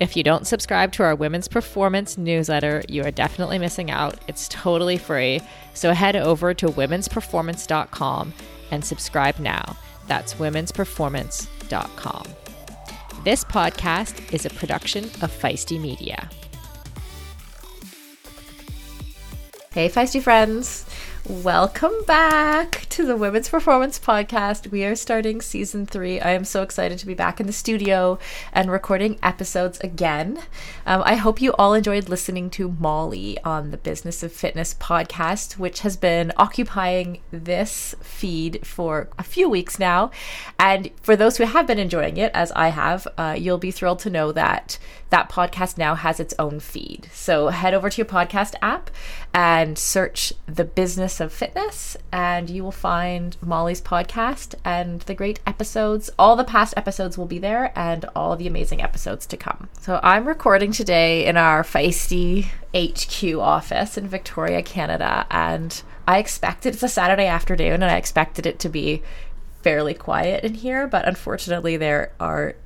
If you don't subscribe to our Women's Performance newsletter, you are definitely missing out. It's totally free. So head over to womensperformance.com and subscribe now. That's womensperformance.com. This podcast is a production of Feisty Media. Hey, Feisty friends. Welcome back to the Women's Performance Podcast. We are starting season three. I am so excited to be back in the studio and recording episodes again. Um, I hope you all enjoyed listening to Molly on the Business of Fitness podcast, which has been occupying this feed for a few weeks now. And for those who have been enjoying it, as I have, uh, you'll be thrilled to know that that podcast now has its own feed. So head over to your podcast app and search the business of fitness, and you will find Molly's podcast and the great episodes. All the past episodes will be there, and all the amazing episodes to come. So I'm recording today in our feisty HQ office in Victoria, Canada, and I expected it's a Saturday afternoon, and I expected it to be fairly quiet in here, but unfortunately, there are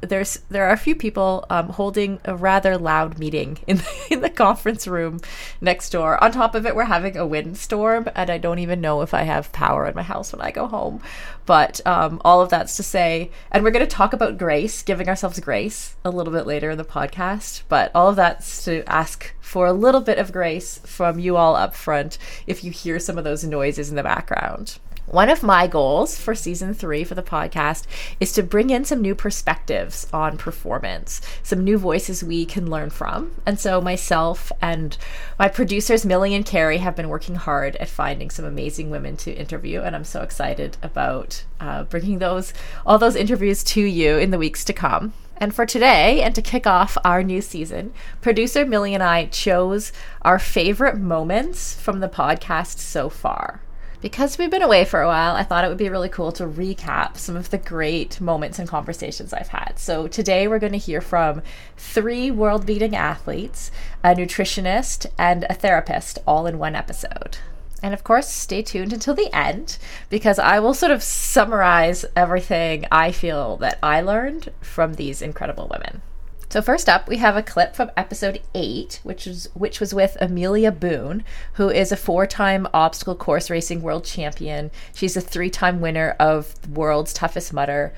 there's there are a few people um, holding a rather loud meeting in the, in the conference room next door. On top of it, we're having a windstorm, and I don't even know if I have power in my house when I go home. But um, all of that's to say, and we're going to talk about grace, giving ourselves grace, a little bit later in the podcast. But all of that's to ask for a little bit of grace from you all up front if you hear some of those noises in the background. One of my goals for season three for the podcast is to bring in some new perspectives on performance, some new voices we can learn from. And so, myself and my producers, Millie and Carrie, have been working hard at finding some amazing women to interview. And I'm so excited about uh, bringing those, all those interviews to you in the weeks to come. And for today, and to kick off our new season, producer Millie and I chose our favorite moments from the podcast so far because we've been away for a while, I thought it would be really cool to recap some of the great moments and conversations I've had. So today we're going to hear from three world beating athletes, a nutritionist, and a therapist all in one episode. And of course, stay tuned until the end because I will sort of summarize everything I feel that I learned from these incredible women. So first up, we have a clip from episode eight, which was which was with Amelia Boone, who is a four-time obstacle course racing world champion. She's a three-time winner of the World's Toughest Mudder,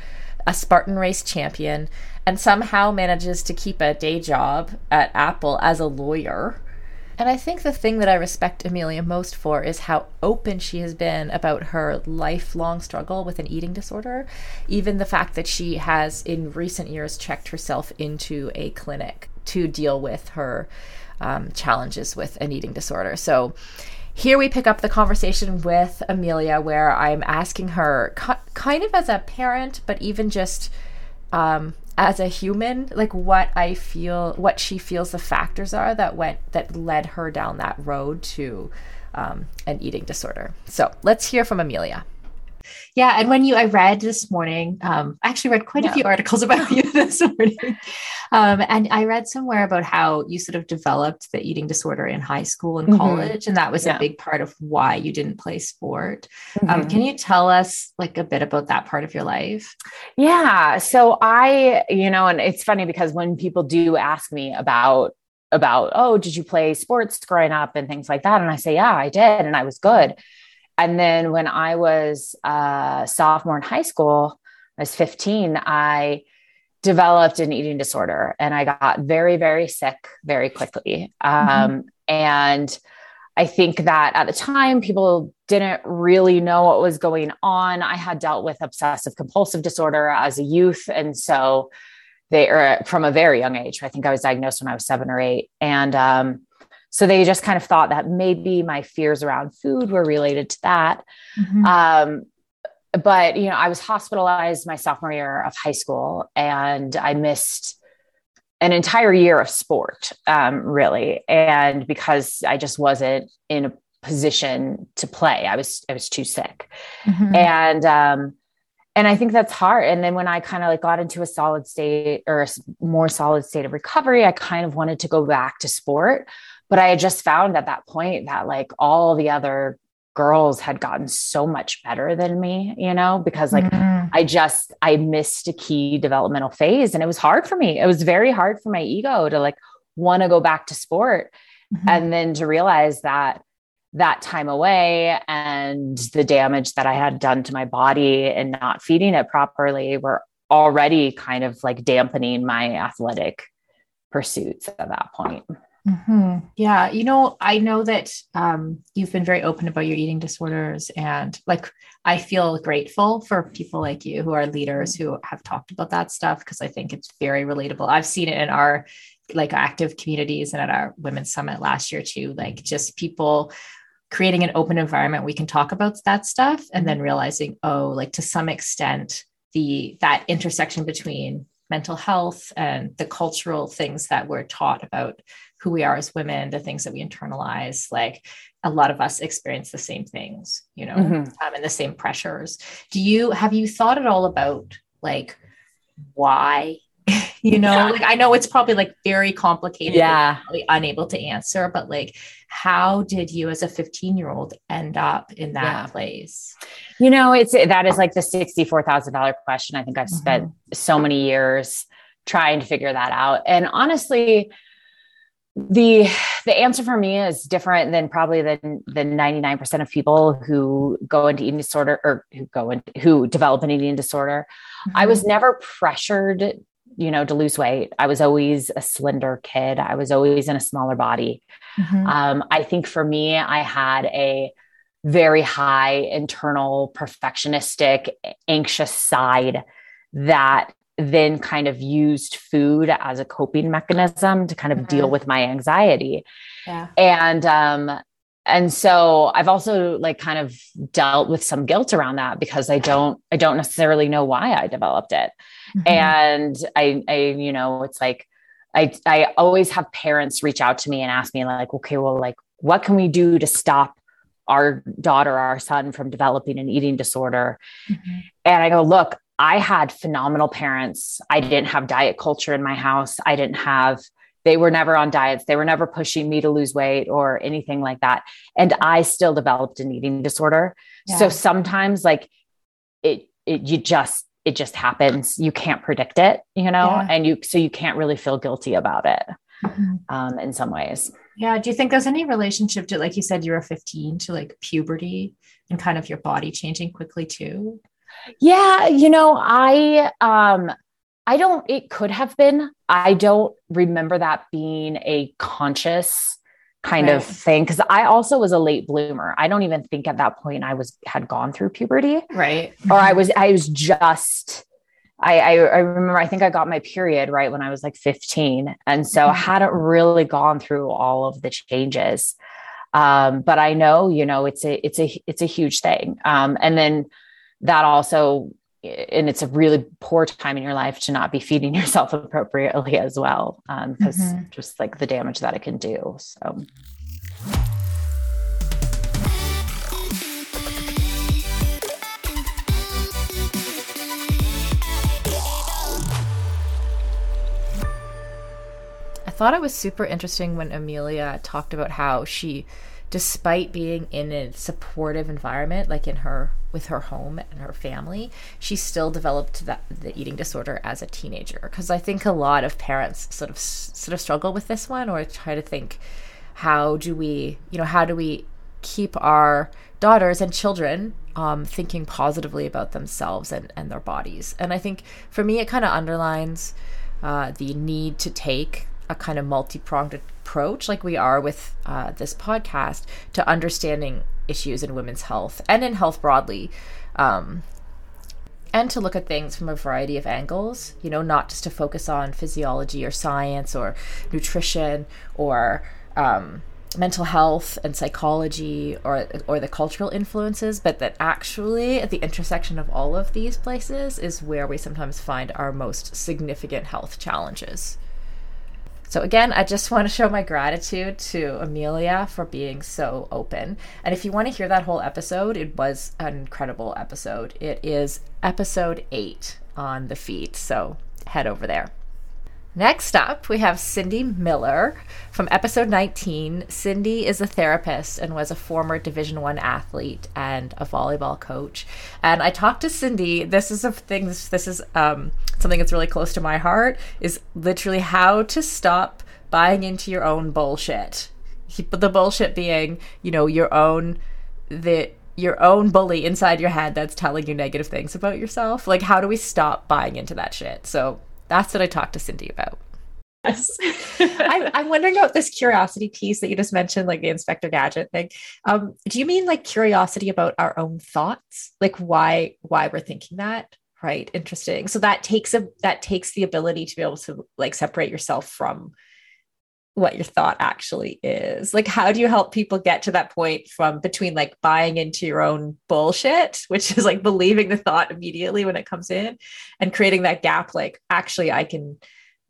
a Spartan race champion, and somehow manages to keep a day job at Apple as a lawyer. And I think the thing that I respect Amelia most for is how open she has been about her lifelong struggle with an eating disorder. Even the fact that she has, in recent years, checked herself into a clinic to deal with her um, challenges with an eating disorder. So, here we pick up the conversation with Amelia, where I'm asking her, kind of as a parent, but even just um, as a human, like what I feel, what she feels the factors are that went that led her down that road to um, an eating disorder. So let's hear from Amelia. Yeah, and when you, I read this morning, um, I actually read quite yeah. a few articles about you this morning, um, and I read somewhere about how you sort of developed the eating disorder in high school and mm-hmm. college, and that was yeah. a big part of why you didn't play sport. Um, mm-hmm. Um, can you tell us like a bit about that part of your life? Yeah, so I, you know, and it's funny because when people do ask me about about oh did you play sports growing up and things like that and i say yeah i did and i was good and then when I was a sophomore in high school, I was 15, I developed an eating disorder and I got very, very sick very quickly. Mm-hmm. Um, and I think that at the time, people didn't really know what was going on. I had dealt with obsessive compulsive disorder as a youth. And so they are from a very young age. I think I was diagnosed when I was seven or eight. And um, so they just kind of thought that maybe my fears around food were related to that. Mm-hmm. Um, but, you know, I was hospitalized my sophomore year of high school and I missed an entire year of sport, um, really. And because I just wasn't in a position to play, I was, I was too sick. Mm-hmm. And, um, and I think that's hard. And then when I kind of like got into a solid state or a more solid state of recovery, I kind of wanted to go back to sport. But I had just found at that point that like all the other girls had gotten so much better than me, you know, because like mm-hmm. I just I missed a key developmental phase and it was hard for me. It was very hard for my ego to like want to go back to sport mm-hmm. and then to realize that that time away and the damage that I had done to my body and not feeding it properly were already kind of like dampening my athletic pursuits at that point. Mm-hmm. Yeah. You know, I know that um, you've been very open about your eating disorders. And like, I feel grateful for people like you who are leaders who have talked about that stuff because I think it's very relatable. I've seen it in our like active communities and at our women's summit last year too. Like, just people creating an open environment we can talk about that stuff and then realizing, oh, like to some extent, the that intersection between mental health and the cultural things that we're taught about who we are as women, the things that we internalize, like a lot of us experience the same things, you know, mm-hmm. um, and the same pressures. Do you have you thought at all about like why? you know, yeah. like I know it's probably like very complicated, yeah, unable to answer, but like, how did you as a 15 year old end up in that yeah. place? You know, it's that is like the $64,000 question. I think I've spent mm-hmm. so many years trying to figure that out. And honestly, the the answer for me is different than probably than the 99% of people who go into eating disorder or who go into who develop an eating disorder. Mm-hmm. I was never pressured, you know, to lose weight. I was always a slender kid. I was always in a smaller body. Mm-hmm. Um, I think for me, I had a very high internal perfectionistic, anxious side that then kind of used food as a coping mechanism to kind of mm-hmm. deal with my anxiety. Yeah. And um and so I've also like kind of dealt with some guilt around that because I don't I don't necessarily know why I developed it. Mm-hmm. And I I you know it's like I I always have parents reach out to me and ask me like okay well like what can we do to stop our daughter our son from developing an eating disorder mm-hmm. and i go look I had phenomenal parents. I didn't have diet culture in my house. I didn't have, they were never on diets. They were never pushing me to lose weight or anything like that. And I still developed an eating disorder. Yeah. So sometimes like it, it, you just, it just happens. You can't predict it, you know, yeah. and you, so you can't really feel guilty about it mm-hmm. um, in some ways. Yeah. Do you think there's any relationship to, like you said, you were 15 to like puberty and kind of your body changing quickly too? Yeah, you know, I um I don't it could have been. I don't remember that being a conscious kind right. of thing because I also was a late bloomer. I don't even think at that point I was had gone through puberty. Right. Or I was I was just I, I, I remember I think I got my period right when I was like 15. And so mm-hmm. I hadn't really gone through all of the changes. Um, but I know, you know, it's a it's a it's a huge thing. Um, and then that also and it's a really poor time in your life to not be feeding yourself appropriately as well because um, mm-hmm. just like the damage that it can do so I thought it was super interesting when Amelia talked about how she despite being in a supportive environment like in her with her home and her family she still developed that the eating disorder as a teenager. Because i think a lot of parents sort of sort of struggle with this one or try to think how do we you know how do we keep our daughters and children um, thinking positively about themselves and, and their bodies? And i think for me it kind of underlines uh, the need to take a kind of multi-pronged approach like we are with uh, this podcast to understanding issues in women's health and in health broadly um, and to look at things from a variety of angles you know not just to focus on physiology or science or nutrition or um, mental health and psychology or or the cultural influences but that actually at the intersection of all of these places is where we sometimes find our most significant health challenges so again i just want to show my gratitude to amelia for being so open and if you want to hear that whole episode it was an incredible episode it is episode 8 on the feed so head over there Next up, we have Cindi Miller from episode 19. Cindi is a therapist and was a former Division 1 athlete and a volleyball coach. And I talked to Cindi, this is a thing this is um, something that's really close to my heart is literally how to stop buying into your own bullshit. But The bullshit being, you know, your own the your own bully inside your head that's telling you negative things about yourself. Like how do we stop buying into that shit? So that's what I talked to Cindi about. Yes. I'm, I'm, wondering about this curiosity piece that you just mentioned, like the Inspector Gadget thing. Um, do you mean like curiosity about our own thoughts, like why why we're thinking that? Right. Interesting. So that takes a that takes the ability to be able to like separate yourself from what your thought actually is. Like, how do you help people get to that point from between like buying into your own bullshit, which is like believing the thought immediately when it comes in, and creating that gap? Like, actually, I can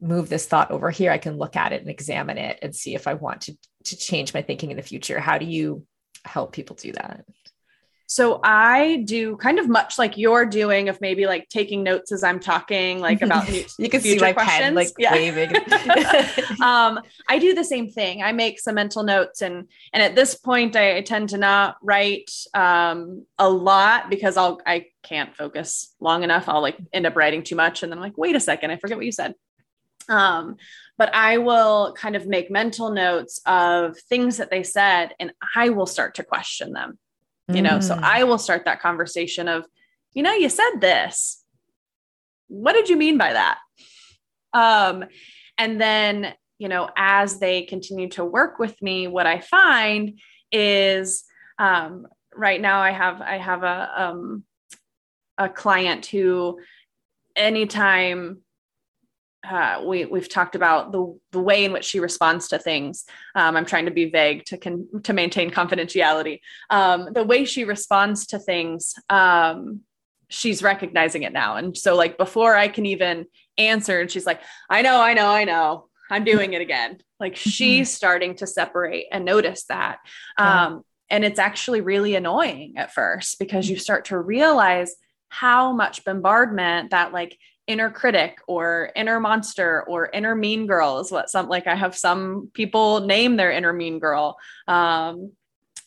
move this thought over here. I can look at it and examine it and see if I want to to change my thinking in the future. How do you help people do that? So I do kind of much like you're doing of maybe like taking notes as I'm talking, like about you can see my questions. pen like yeah. waving. um, I do the same thing. I make some mental notes, and and at this point, I, I tend to not write um, a lot because I'll I can't focus long enough. I'll like end up writing too much, and then I'm like, wait a second, I forget what you said. Um, but I will kind of make mental notes of things that they said, and I will start to question them you know so mm. i will start that conversation of you know you said this what did you mean by that um and then you know as they continue to work with me what i find is um right now i have i have a um a client who anytime uh, we we've talked about the the way in which she responds to things. Um, I'm trying to be vague to con- to maintain confidentiality. Um, the way she responds to things, um, she's recognizing it now, and so like before I can even answer, and she's like, "I know, I know, I know, I'm doing it again." Like mm-hmm. she's starting to separate and notice that. Yeah. Um, and it's actually really annoying at first because you start to realize how much bombardment that like inner critic or inner monster or inner mean girl is what some like I have some people name their inner mean girl. Um,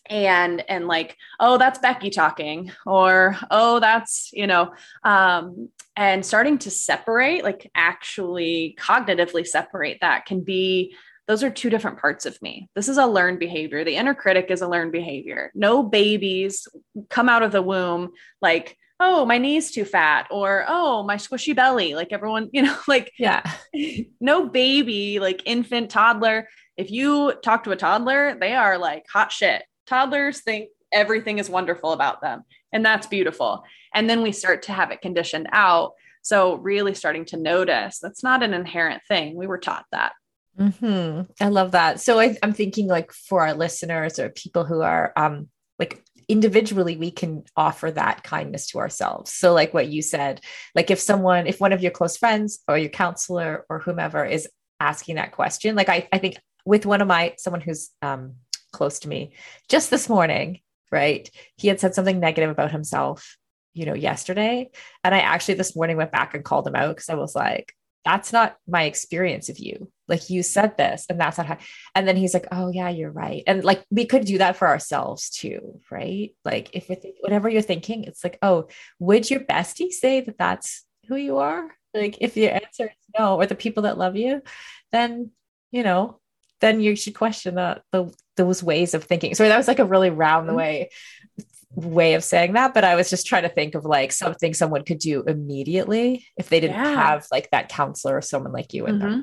and and like oh that's becky talking or oh that's you know um and starting to separate like actually cognitively separate that can be those are two different parts of me. This is a learned behavior. The inner critic is a learned behavior. No babies come out of the womb like oh, my knee's too fat, or oh, my squishy belly. Like everyone, you know, like, yeah, no baby, like infant, toddler. If you talk to a toddler, they are like hot shit. Toddlers think everything is wonderful about them, and that's beautiful. And then we start to have it conditioned out. So, really starting to notice that's not an inherent thing. We were taught that. hmm I love that. So, I, I'm thinking like for our listeners or people who are um, like individually we can offer that kindness to ourselves so like what you said like if someone if one of your close friends or your counselor or whomever is asking that question like i, I think with one of my someone who's um, close to me just this morning right he had said something negative about himself you know yesterday and i actually this morning went back and called him out because i was like that's not my experience of you. Like you said this, and that's not how. And then he's like, "Oh yeah, you're right." And like we could do that for ourselves too, right? Like if we're th- whatever you're thinking, it's like, "Oh, would your bestie say that that's who you are?" Like if your answer is no, or the people that love you, then you know, then you should question the, the those ways of thinking. So that was like a really round the mm-hmm. way way of saying that, but I was just trying to think of like something someone could do immediately if they didn't yeah. have like that counselor or someone like you in mm-hmm. there.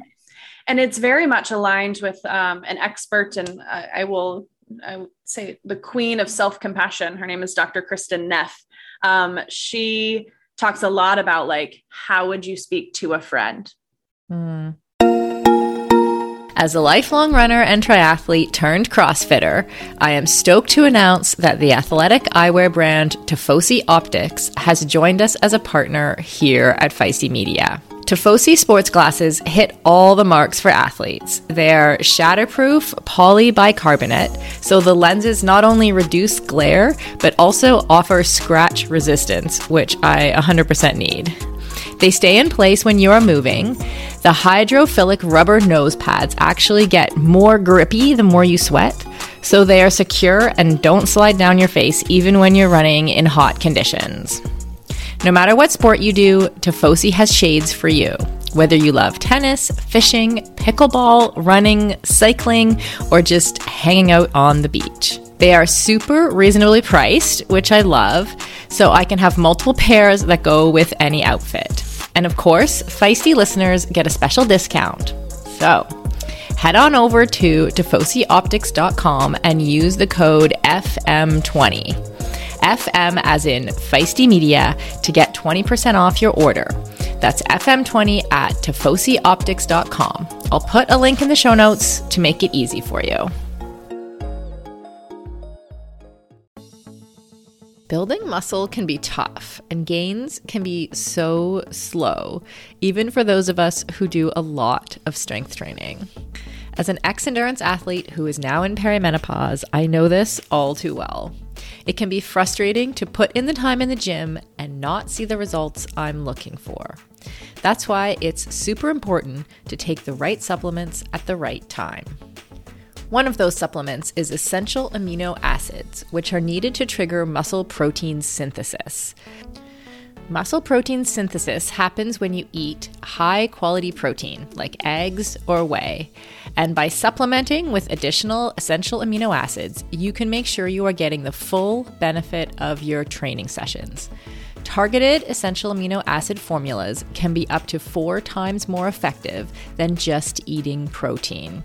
And it's very much aligned with um, an expert, and I, I will I would say the queen of self compassion. Her name is Dr. Kristin Neff. Um, she talks a lot about like how would you speak to a friend. Mm. As a lifelong runner and triathlete turned CrossFitter, I am stoked to announce that the athletic eyewear brand Tifosi Optics has joined us as a partner here at Feisty Media. Tifosi sports glasses hit all the marks for athletes. They're shatterproof polybicarbonate, so the lenses not only reduce glare, but also offer scratch resistance, which I 100% need. They stay in place when you are moving. The hydrophilic rubber nose pads actually get more grippy the more you sweat, so they are secure and don't slide down your face even when you're running in hot conditions. No matter what sport you do, Tifosi has shades for you. Whether you love tennis, fishing, pickleball, running, cycling, or just hanging out on the beach. They are super reasonably priced, which I love, so I can have multiple pairs that go with any outfit. And of course, feisty listeners get a special discount. So, head on over to tifosioptics.com and use the code FM20. FM as in Feisty Media to get 20% off your order. That's FM20 at tifosioptics.com. I'll put a link in the show notes to make it easy for you. Building muscle can be tough, and gains can be so slow, even for those of us who do a lot of strength training. As an ex endurance athlete who is now in perimenopause, I know this all too well. It can be frustrating to put in the time in the gym and not see the results I'm looking for. That's why it's super important to take the right supplements at the right time. One of those supplements is essential amino acids, which are needed to trigger muscle protein synthesis. Muscle protein synthesis happens when you eat high quality protein, like eggs or whey. And by supplementing with additional essential amino acids, you can make sure you are getting the full benefit of your training sessions. Targeted essential amino acid formulas can be up to four times more effective than just eating protein.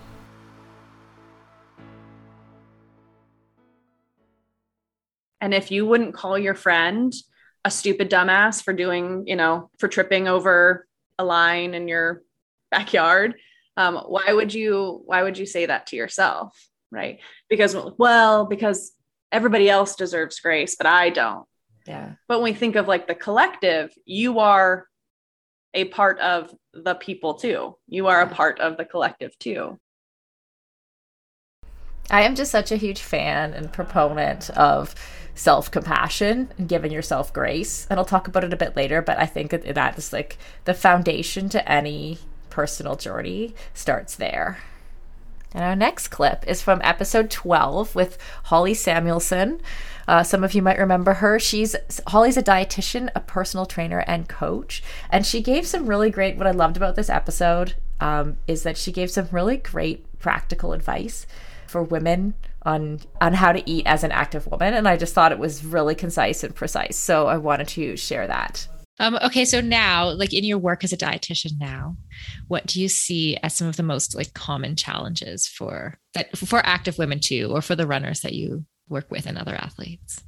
And if you wouldn't call your friend a stupid dumbass for doing, you know, for tripping over a line in your backyard, um, why would you why would you say that to yourself? Right. Because well, because everybody else deserves grace, but I don't. Yeah. But when we think of like the collective, you are a part of the people too. You are a part of the collective too. I am just such a huge fan and proponent of self compassion and giving yourself grace. And I'll talk about it a bit later, but I think that is like the foundation to any personal journey starts there. And our next clip is from episode 12 with Holley Samuelson. Uh, some of you might remember her. She's Holley's a dietitian, a personal trainer, and coach. And she gave some really great. What I loved about this episode um, is that she gave some really great practical advice for women on on how to eat as an active woman and i just thought it was really concise and precise so i wanted to share that. Um, okay so now like in your work as a dietitian now what do you see as some of the most like common challenges for that for active women too or for the runners that you work with and other athletes?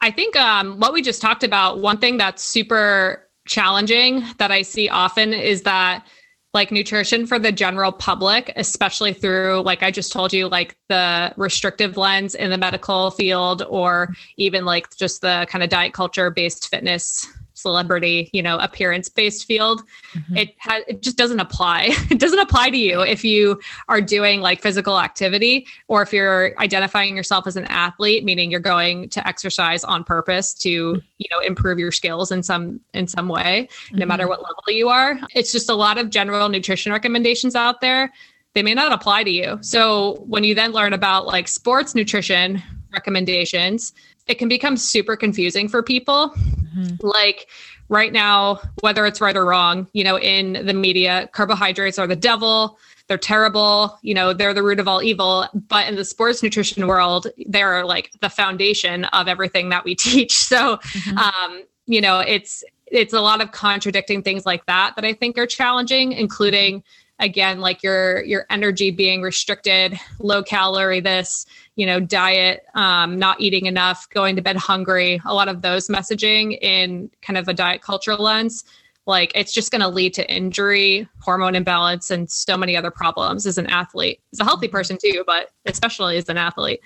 I think um, what we just talked about one thing that's super challenging that i see often is that like nutrition for the general public, especially through, like I just told you, like the restrictive lens in the medical field, or even like just the kind of diet culture based fitness celebrity, you know, appearance based field, mm-hmm. it has it just doesn't apply. it doesn't apply to you if you are doing like physical activity or if you're identifying yourself as an athlete, meaning you're going to exercise on purpose to, you know, improve your skills in some in some way, mm-hmm. no matter what level you are. It's just a lot of general nutrition recommendations out there. They may not apply to you. So when you then learn about like sports nutrition recommendations, it can become super confusing for people. Mm-hmm. Like right now, whether it's right or wrong, you know, in the media, carbohydrates are the devil. They're terrible. You know, they're the root of all evil. But in the sports nutrition world, they're like the foundation of everything that we teach. So, mm-hmm. um, you know, it's it's a lot of contradicting things like that that I think are challenging, including again like your your energy being restricted low calorie this you know diet um, not eating enough going to bed hungry a lot of those messaging in kind of a diet culture lens like it's just going to lead to injury hormone imbalance and so many other problems as an athlete as a healthy mm-hmm. person too but especially as an athlete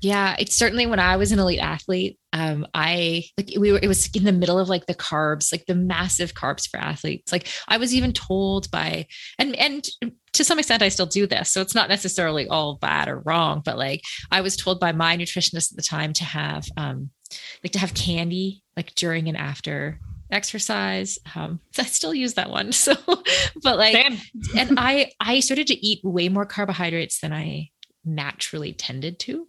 yeah, it's certainly when I was an elite athlete, um, I like we were it was in the middle of like the carbs, like the massive carbs for athletes. Like I was even told by and and to some extent I still do this. So it's not necessarily all bad or wrong, but like I was told by my nutritionist at the time to have um like to have candy like during and after exercise um i still use that one so but like and i i started to eat way more carbohydrates than i naturally tended to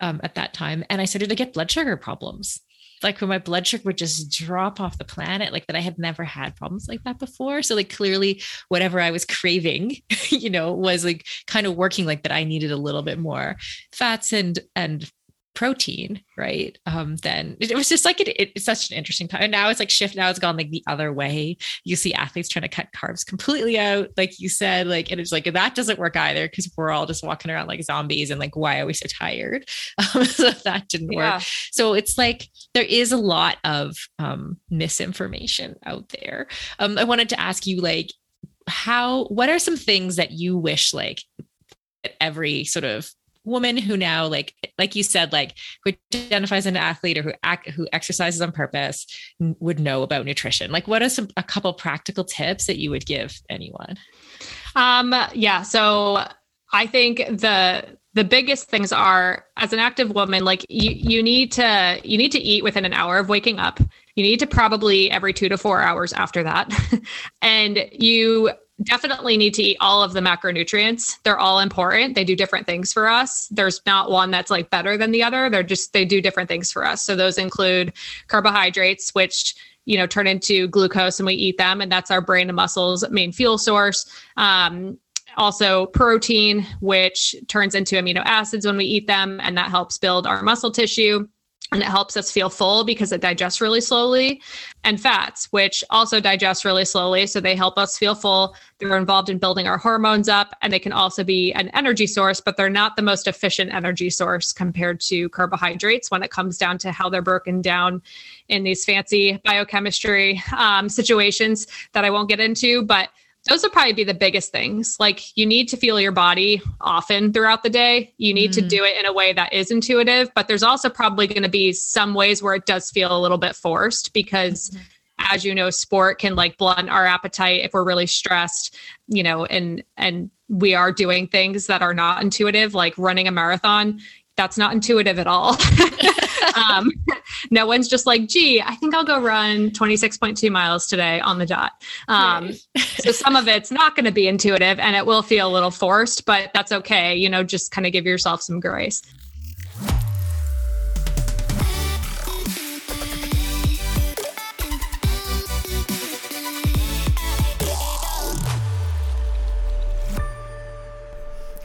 um, at that time. And I started to get blood sugar problems. Like when my blood sugar would just drop off the planet, like that I had never had problems like that before. So like clearly whatever I was craving, you know, was like kind of working like that I needed a little bit more fats and and protein, right? Um, then it, was just like it, it, it's such an interesting time. And now it's like shift. Now it's gone like the other way. You see athletes trying to cut carbs completely out, like you said, like and it's like that doesn't work either because we're all just walking around like zombies and like why are we so tired? Um, so that didn't yeah. work. So it's like there is a lot of um, misinformation out there. Um, I wanted to ask you like how what are some things that you wish like every sort of woman who now like like you said like who identifies as an athlete or who act, who exercises on purpose would know about nutrition. Like what are some a couple practical tips that you would give anyone? Um yeah so i think the the biggest things are as an active woman like you you need to you need to eat within an hour of waking up. You need to probably every 2 to 4 hours after that. And you definitely need to eat all of the macronutrients. They're all important. They do different things for us. There's not one that's like better than the other. They're just they do different things for us. So those include carbohydrates, which you know turn into glucose and we eat them, and that's our brain and muscles main fuel source. Um, also protein, which turns into amino acids when we eat them, and that helps build our muscle tissue and it helps us feel full because it digests really slowly. And fats which also digest really slowly so they help us feel full. They're involved in building our hormones up and they can also be an energy source but they're not the most efficient energy source compared to carbohydrates when it comes down to how they're broken down in these fancy biochemistry um, situations that i won't get into but those would probably be the biggest things. Like you need to feel your body often throughout the day. You need mm. to do it in a way that is intuitive, but there's also probably going to be some ways where it does feel a little bit forced because mm-hmm. as you know sport can like blunt our appetite if we're really stressed, you know, and and we are doing things that are not intuitive like running a marathon that's not intuitive at all. um, no one's just like, gee, I think I'll go run 26.2 miles today on the dot. Um, so some of it's not going to be intuitive and it will feel a little forced, but that's okay. You know, just kind of give yourself some grace.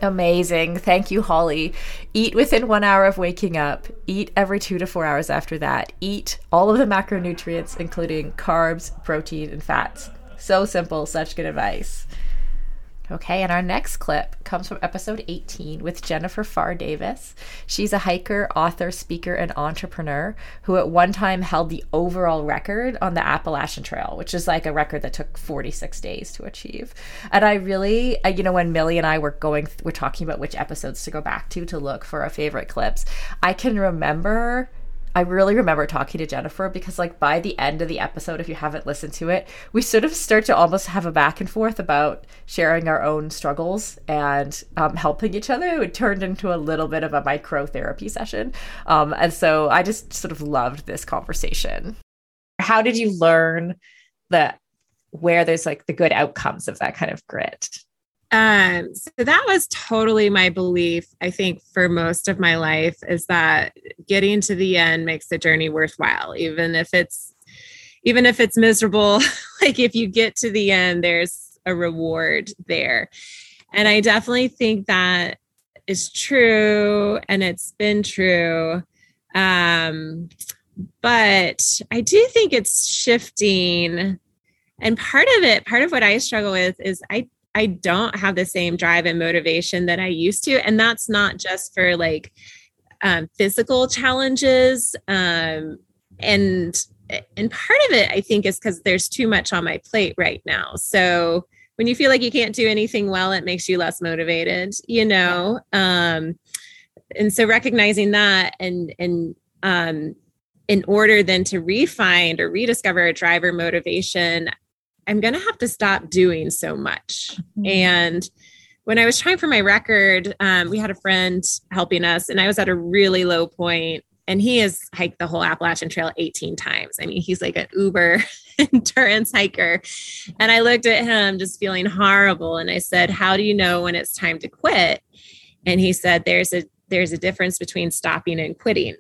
Amazing. Thank you, Holley. Eat within one hour of waking up. Eat every two to four hours after that. Eat all of the macronutrients, including carbs, protein, and fats. So simple, such good advice. Okay, and our next clip comes from episode 18 with Jennifer Pharr Davis. She's a hiker, author, speaker, and entrepreneur who at one time held the overall record on the Appalachian Trail, which is like a record that took 46 days to achieve. And I really, you know, when Millie and I were going, we're talking about which episodes to go back to to look for our favorite clips, I can remember I really remember talking to Jennifer because, like, by the end of the episode, if you haven't listened to it, we sort of start to almost have a back and forth about sharing our own struggles and um, helping each other. It turned into a little bit of a micro therapy session. Um, and so I just sort of loved this conversation. How did you learn that where there's like the good outcomes of that kind of grit? Um, so that was totally my belief. I think for most of my life is that getting to the end makes the journey worthwhile, even if it's even if it's miserable. like if you get to the end, there's a reward there. And I definitely think that is true and it's been true. Um, but I do think it's shifting. And part of it, part of what I struggle with is I I don't have the same drive and motivation that I used to. And that's not just for like um, physical challenges. Um, and and part of it, I think, is because there's too much on my plate right now. So when you feel like you can't do anything well, it makes you less motivated, you know. Um, and so recognizing that and and um, in order then to refine or rediscover a driver motivation I'm going to have to stop doing so much. Mm-hmm. And when I was trying for my record, um, we had a friend helping us, and I was at a really low point. point, And he has hiked the whole Appalachian Trail 18 times. I mean, he's like an uber endurance hiker. And I looked at him just feeling horrible. And I said, How do you know when it's time to quit? And he said, There's a there's a difference between stopping and quitting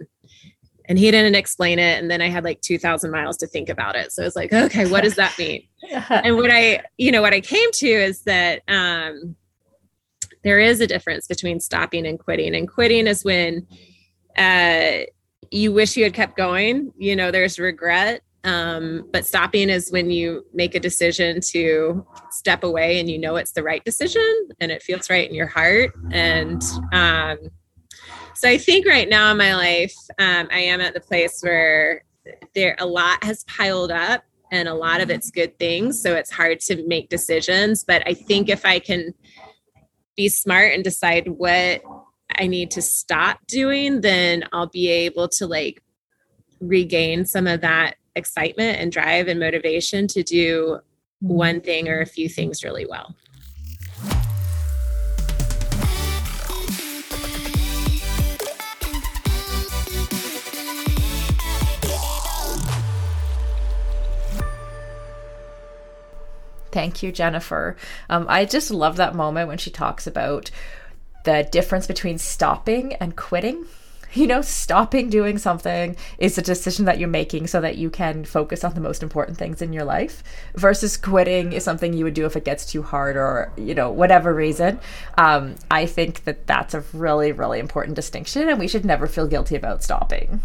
and he didn't explain it. And then i had like 2000 miles to think about it. So it's like okay what does that mean? And what i you know what i came to is that um there is a difference between stopping and quitting. And quitting is when uh you wish you had kept going. You know there's regret um, but stopping is when you make a decision to step away and you know it's the right decision and it feels right in your heart. And um, so I think right now in my life, um, I am at the place where there a lot has piled up and a lot of it's good things. So it's hard to make decisions. But I think if I can be smart and decide what I need to stop doing, then I'll be able to like regain some of that excitement and drive and motivation to do one thing or a few things really well. Thank you, Jennifer. Um, I just love that moment when she talks about the difference between stopping and quitting. You know, stopping doing something is a decision that you're making so that you can focus on the most important things in your life, versus quitting is something you would do if it gets too hard or, you know, whatever reason. Um, I think that that's a really, really important distinction, and we should never feel guilty about stopping.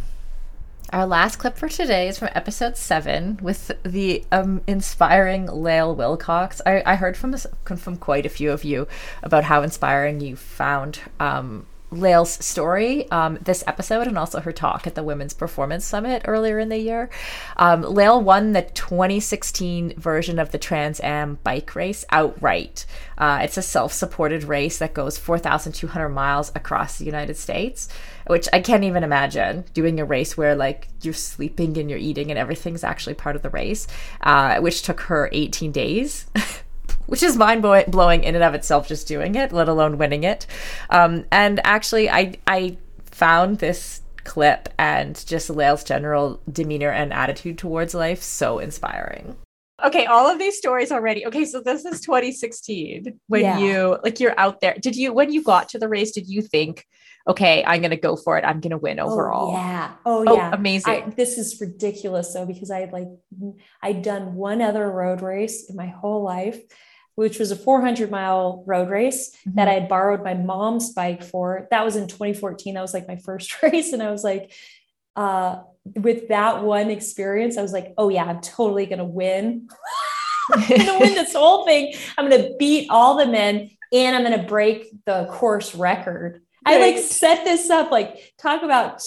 Our last clip for today is from episode seven with the um, inspiring Lael Wilcox. I, I heard from from quite a few of you about how inspiring you found um, Lael's story um, this episode and also her talk at the Women's Performance Summit earlier in the year. Um, won the 2016 version of the Trans Am bike race outright. Uh, it's a self supported race that goes 4,200 miles across the United States, which I can't even imagine doing a race where like you're sleeping and you're eating and everything's actually part of the race, uh, which took her 18 days. which is mind blowing in and of itself just doing it, let alone winning it. Um, and actually, I I found this clip and just Lael's general demeanor and attitude towards life so inspiring. Okay, all of these stories already. Okay, so this is 2016 when yeah. you like you're out there. Did you when you got to the race, did you think, okay, I'm gonna go for it. I'm gonna win oh, overall. Oh, yeah. Oh, oh yeah. Amazing. I, this is ridiculous though, because I had like I'd done one other road race in my whole life which was a 400 mile road race mm-hmm. that I had borrowed my mom's bike for. That was in 2014. That was like my first race. And I was like, uh, with that one experience, I was like, oh yeah, I'm totally going to win. I'm gonna win this whole thing. I'm gonna beat all the men and I'm gonna break the course record. I like set this up, like talk about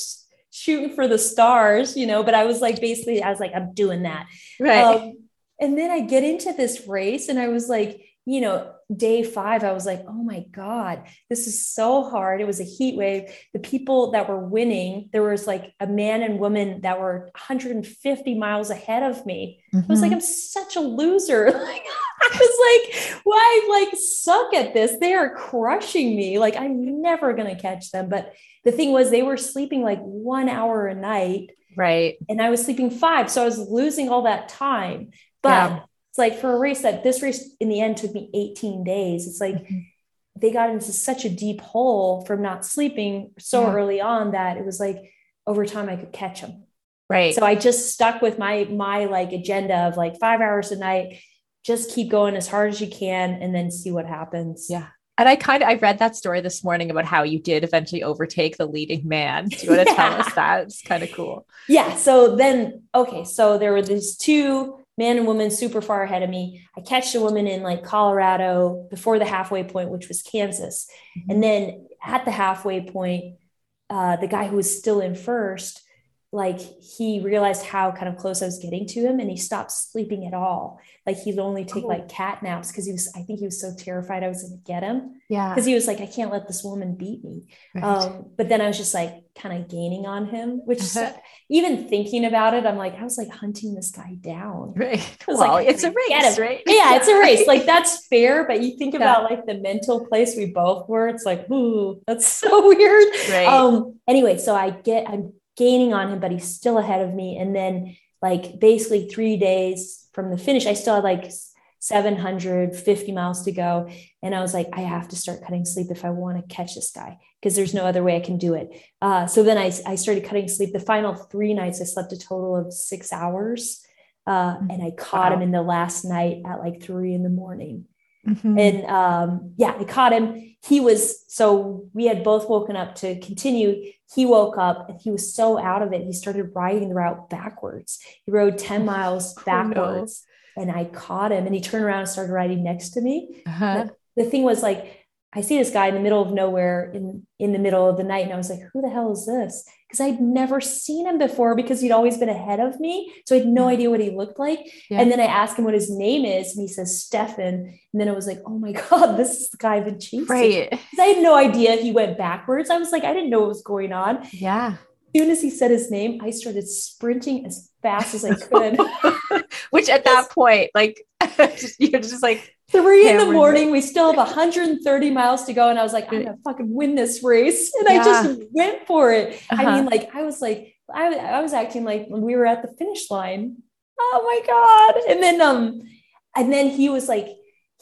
shooting for the stars, you know, but I was like basically I was like, I'm doing that. Right. Um, and then I get into this race and I was like, you know, day five, I was like, oh my God, this is so hard. It was a heat wave. The people that were winning, there was like a man and woman that were 150 miles ahead of me. I was like, Mhm. I'm such a loser. Like, I was like, why I like suck at this? They are crushing me. Like, I'm never gonna catch them. But the thing was, they were sleeping like one hour a night right. and I was sleeping five. So I was losing all that time. But Yeah. it's like for a race that this race in the end took me 18 days. It's like Mhm. they got into such a deep hole from not sleeping so Yeah. early on that it was like over time I could catch them. Right. So I just stuck with my my like agenda of like five hours a night. Just keep going as hard as you can and then see what happens. Yeah. And I kind of I read that story this morning about how you did eventually overtake the leading man. Do you want to tell us that? It's kind of cool. Yeah. So then, okay. So there were these two man and woman super far ahead of me. I catch the woman in like Colorado before the halfway point, which was Kansas. And then at the halfway point, uh, the guy who was still in first, like he realized how kind of close I was getting to him and he stopped sleeping at all. Like he'd only take Oh. like cat naps because he was, I think he was so terrified I was going to get him Yeah. because he was like, I can't let this woman beat me. Right. Um, but then I was just like kind of gaining on him, which Uh-huh. even thinking about it, I'm like, I was like hunting this guy down. right. Well, like, it's a race, right? Yeah, it's a race. Like that's fair, but you think Yeah. about like the mental place we both were. It's like, ooh, that's so weird. Right. Um. Anyway, so I get, I'm gaining on him, but he's still ahead of me. And then, like, basically three days from the finish, I still had like 750 miles to go. And I was like, I have to start cutting sleep if I want to catch this guy because there's no other way I can do it. Uh, so then I, I started cutting sleep. The final three nights, I slept a total of six hours. Uh, and I caught him in the last night at like three in the morning. Mhm. And um, yeah, I caught him. He was so we had both woken up to continue. He woke up and he was so out of it. He started riding the route backwards. He rode 10 miles Oh, no. backwards. And I caught him and he turned around and started riding next to me. Uh-huh. The thing was like, I see this guy in the middle of nowhere in, in the middle of the night. And I was like, who the hell is this? Because I'd never seen him before because he'd always been ahead of me. So I had no Yeah. idea what he looked like. Yeah. And then I asked him what his name is, and he says Stefan. And then I was like, oh my God, this is the guy I've been chasing. Right. I had no idea he went backwards. I was like, I didn't know what was going on. Yeah. As soon as he said his name, I started sprinting as fast as I could. Which at that point, like you're just like, Three in the morning, we still have 130 miles to go. And I was like, I'm gonna fucking win this race. And I just went for it. I Uh-huh. mean, like, I was like, I, I was acting like when we were at the finish line. Oh my God. And then um, and then he was like,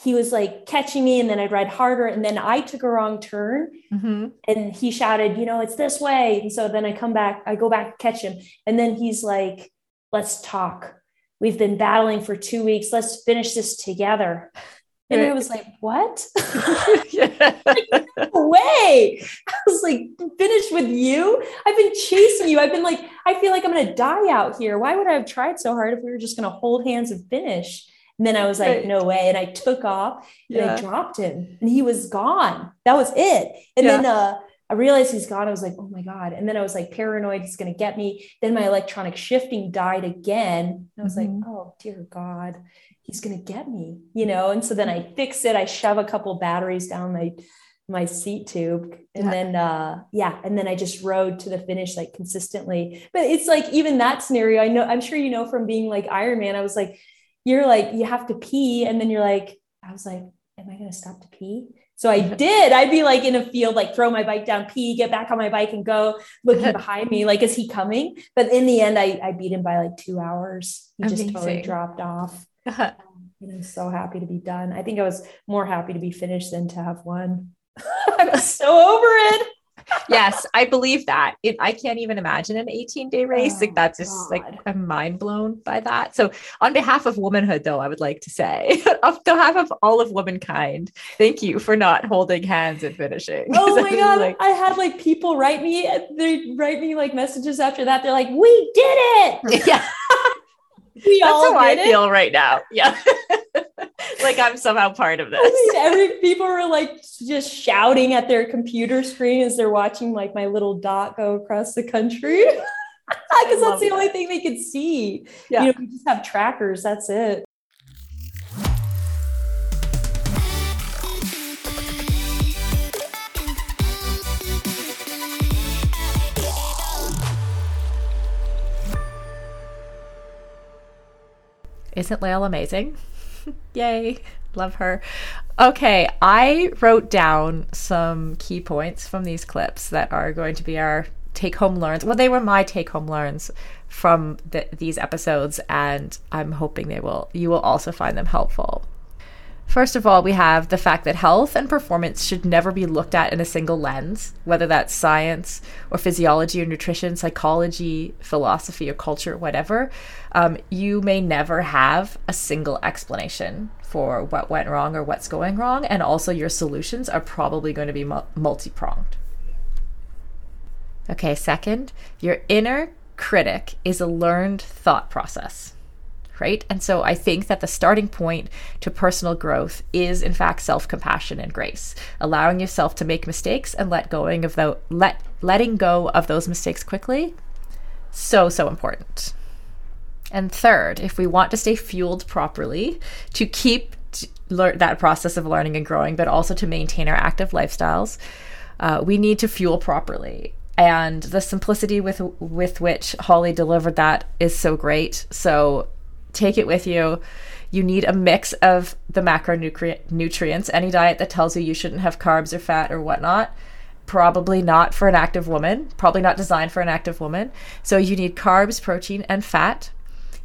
he was like catching me, and then I'd ride harder. And then I took a wrong turn Mhm. and he shouted, you know, it's this way. And so then I come back, I go back, catch him. And then he's like, let's talk. We've been battling for two weeks. Let's finish this together. And I was like, what? yeah. no way. I was like, finished with you? I've been chasing you. I've been like, I feel like I'm going to die out here. Why would I have tried so hard if we were just going to hold hands and finish? And then I was like, no way. And I took off and Yeah. I dropped him and he was gone. That was it. And Yeah. then uh, I realized he's gone. I was like, oh my God. And then I was like paranoid he's going to get me. Then my electronic shifting died again. I was Mhm. like, oh dear God, he's going to get me, you know? And so then I fix it. I shove a couple batteries down my my seat tube and Yeah. then uh yeah and then i just rode to the finish like consistently but it's like even that scenario i know i'm sure you know from being like iron man i was like you're like you have to pee and then you're like i was like am i going to stop to pee so i mm-hmm. did. I'd be like in a field like throw my bike down pee get back on my bike and go looking mm-hmm. behind me. Like is he coming? But in the end i, I beat him by like two hours. He just totally dropped off. Um, and i'm so happy to be done. I think i was more happy to be finished than to have won. I was so over it yes, I believe that. It, I can't even imagine an 18 day race. like Oh, that's just God. like I'm mind blown by that. So, on behalf of womanhood, though, I would like to say, on behalf of all of womankind, thank you for not holding hands and finishing. Oh my god! like, I had like people write me. They write me like messages after that. They're like, "We did it! yeah, We that's all how I it!" feel right now. Yeah. Like I'm somehow part of I this. mean, every people were like just shouting at their computer screen as they're watching like my little dot go across the country. Because love that's the that. only thing they could see. Yeah. You know, we just have trackers. That's it. Isn't Lael amazing? Yay. Love her. Okay, I wrote down some key points from these clips that are going to be our take home learns. Well, they were my take home learns from the, these episodes, and I'm hoping they will. You will also find them helpful. First of all, we have the fact that health and performance should never be looked at in a single lens, whether that's science or physiology or nutrition, psychology, philosophy or culture, whatever. Um, you may never have a single explanation for what went wrong or what's going wrong, and also your solutions are probably going to be multi pronged. Okay, second, your inner critic is a learned thought process right? And so I think that the starting point to personal growth is in fact self-compassion and grace, allowing yourself to make mistakes and let going of the let letting go of those mistakes quickly. So so important. And third, if we want to stay fueled properly, to keep learn that process of learning and growing, but also to maintain our active lifestyles, uh, we need to fuel properly. And the simplicity with with which Holley delivered that is so great. So take it with you. You need a mix of the macronutrient nutrients. Any diet that tells you you shouldn't have carbs or fat or whatnot, probably not for an active woman, probably not designed for an active woman. So you need carbs, protein, and fat.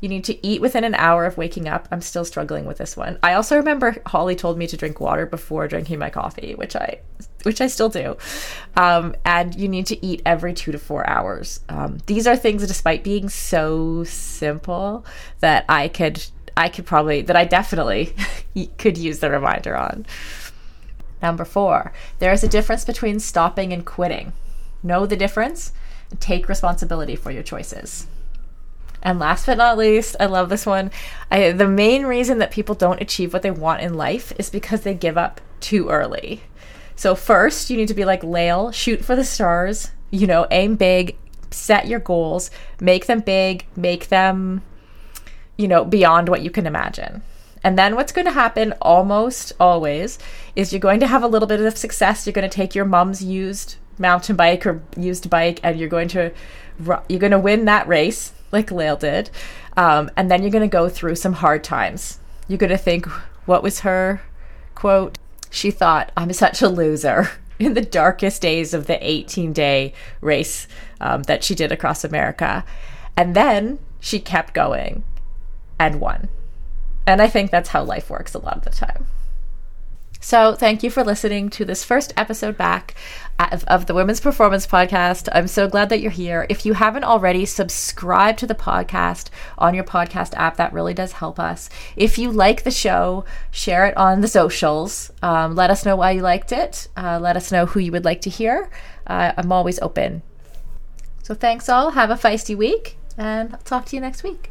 You need to eat within an hour of waking up. I'm still struggling with this one. I also remember Holley told me to drink water before drinking my coffee, which I which I still do. Um, and you need to eat every two to four hours. Um, these are things, despite being so simple, that I could I could probably that I definitely could use the reminder on. Number four, there is a difference between stopping and quitting. Know the difference and take responsibility for your choices. And last but not least, I love this one. I, the main reason that people don't achieve what they want in life is because they give up too early. So, first, you need to be like Lael, shoot for the stars, you know, aim big, set your goals, make them big, make them, you know, beyond what you can imagine. And then what's going to happen almost always is you're going to have a little bit of success. You're going to take your mom's used mountain bike or used bike and you're going to you're going to win that race like Lael did. Um, and then you're going to go through some hard times. You're going to think, what was her quote? She thought, I'm such a loser in the darkest days of the 18 day race um, that she did across America. And then she kept going and won. And I think that's how life works a lot of the time. So, thank you for listening to this first episode back of, of, the Women's Performance Podcast. I'm so glad that you're here. If you haven't already, subscribe to the podcast on your podcast app. That really does help us. If you like the show, share it on the socials. Um, let us know why you liked it. Uh, let us know who you would like to hear. Uh, I'm always open. So, thanks all. Have a feisty week, and I'll talk to you next week.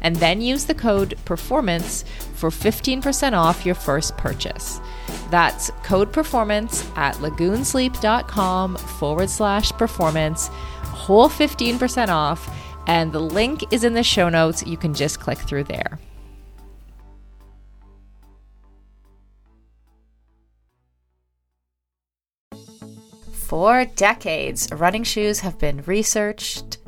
And then use the code performance for 15% off your first purchase. That's code performance at lagoonsleep.com forward slash performance, whole 15% off. And the link is in the show notes. You can just click through there. For decades, running shoes have been researched,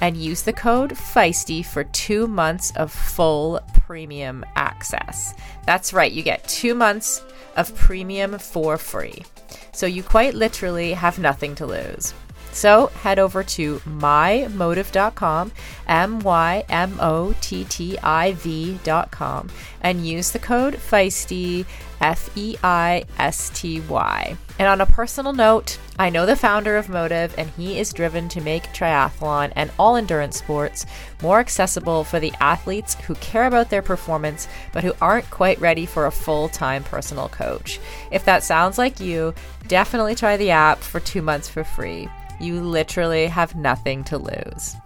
and use the code FEISTY for two months of full premium access. That's right, you get two months of premium for free. So you quite literally have nothing to lose. So head over to mymottiv.com, M Y M O T T I V.com, and use the code FEISTY, F E I S T Y. And on a personal note, I know the founder of MOTTIV, and he is driven to make triathlon and all endurance sports more accessible for the athletes who care about their performance but who aren't quite ready for a full time personal coach. If that sounds like you, definitely try the app for two months for free. You literally have nothing to lose.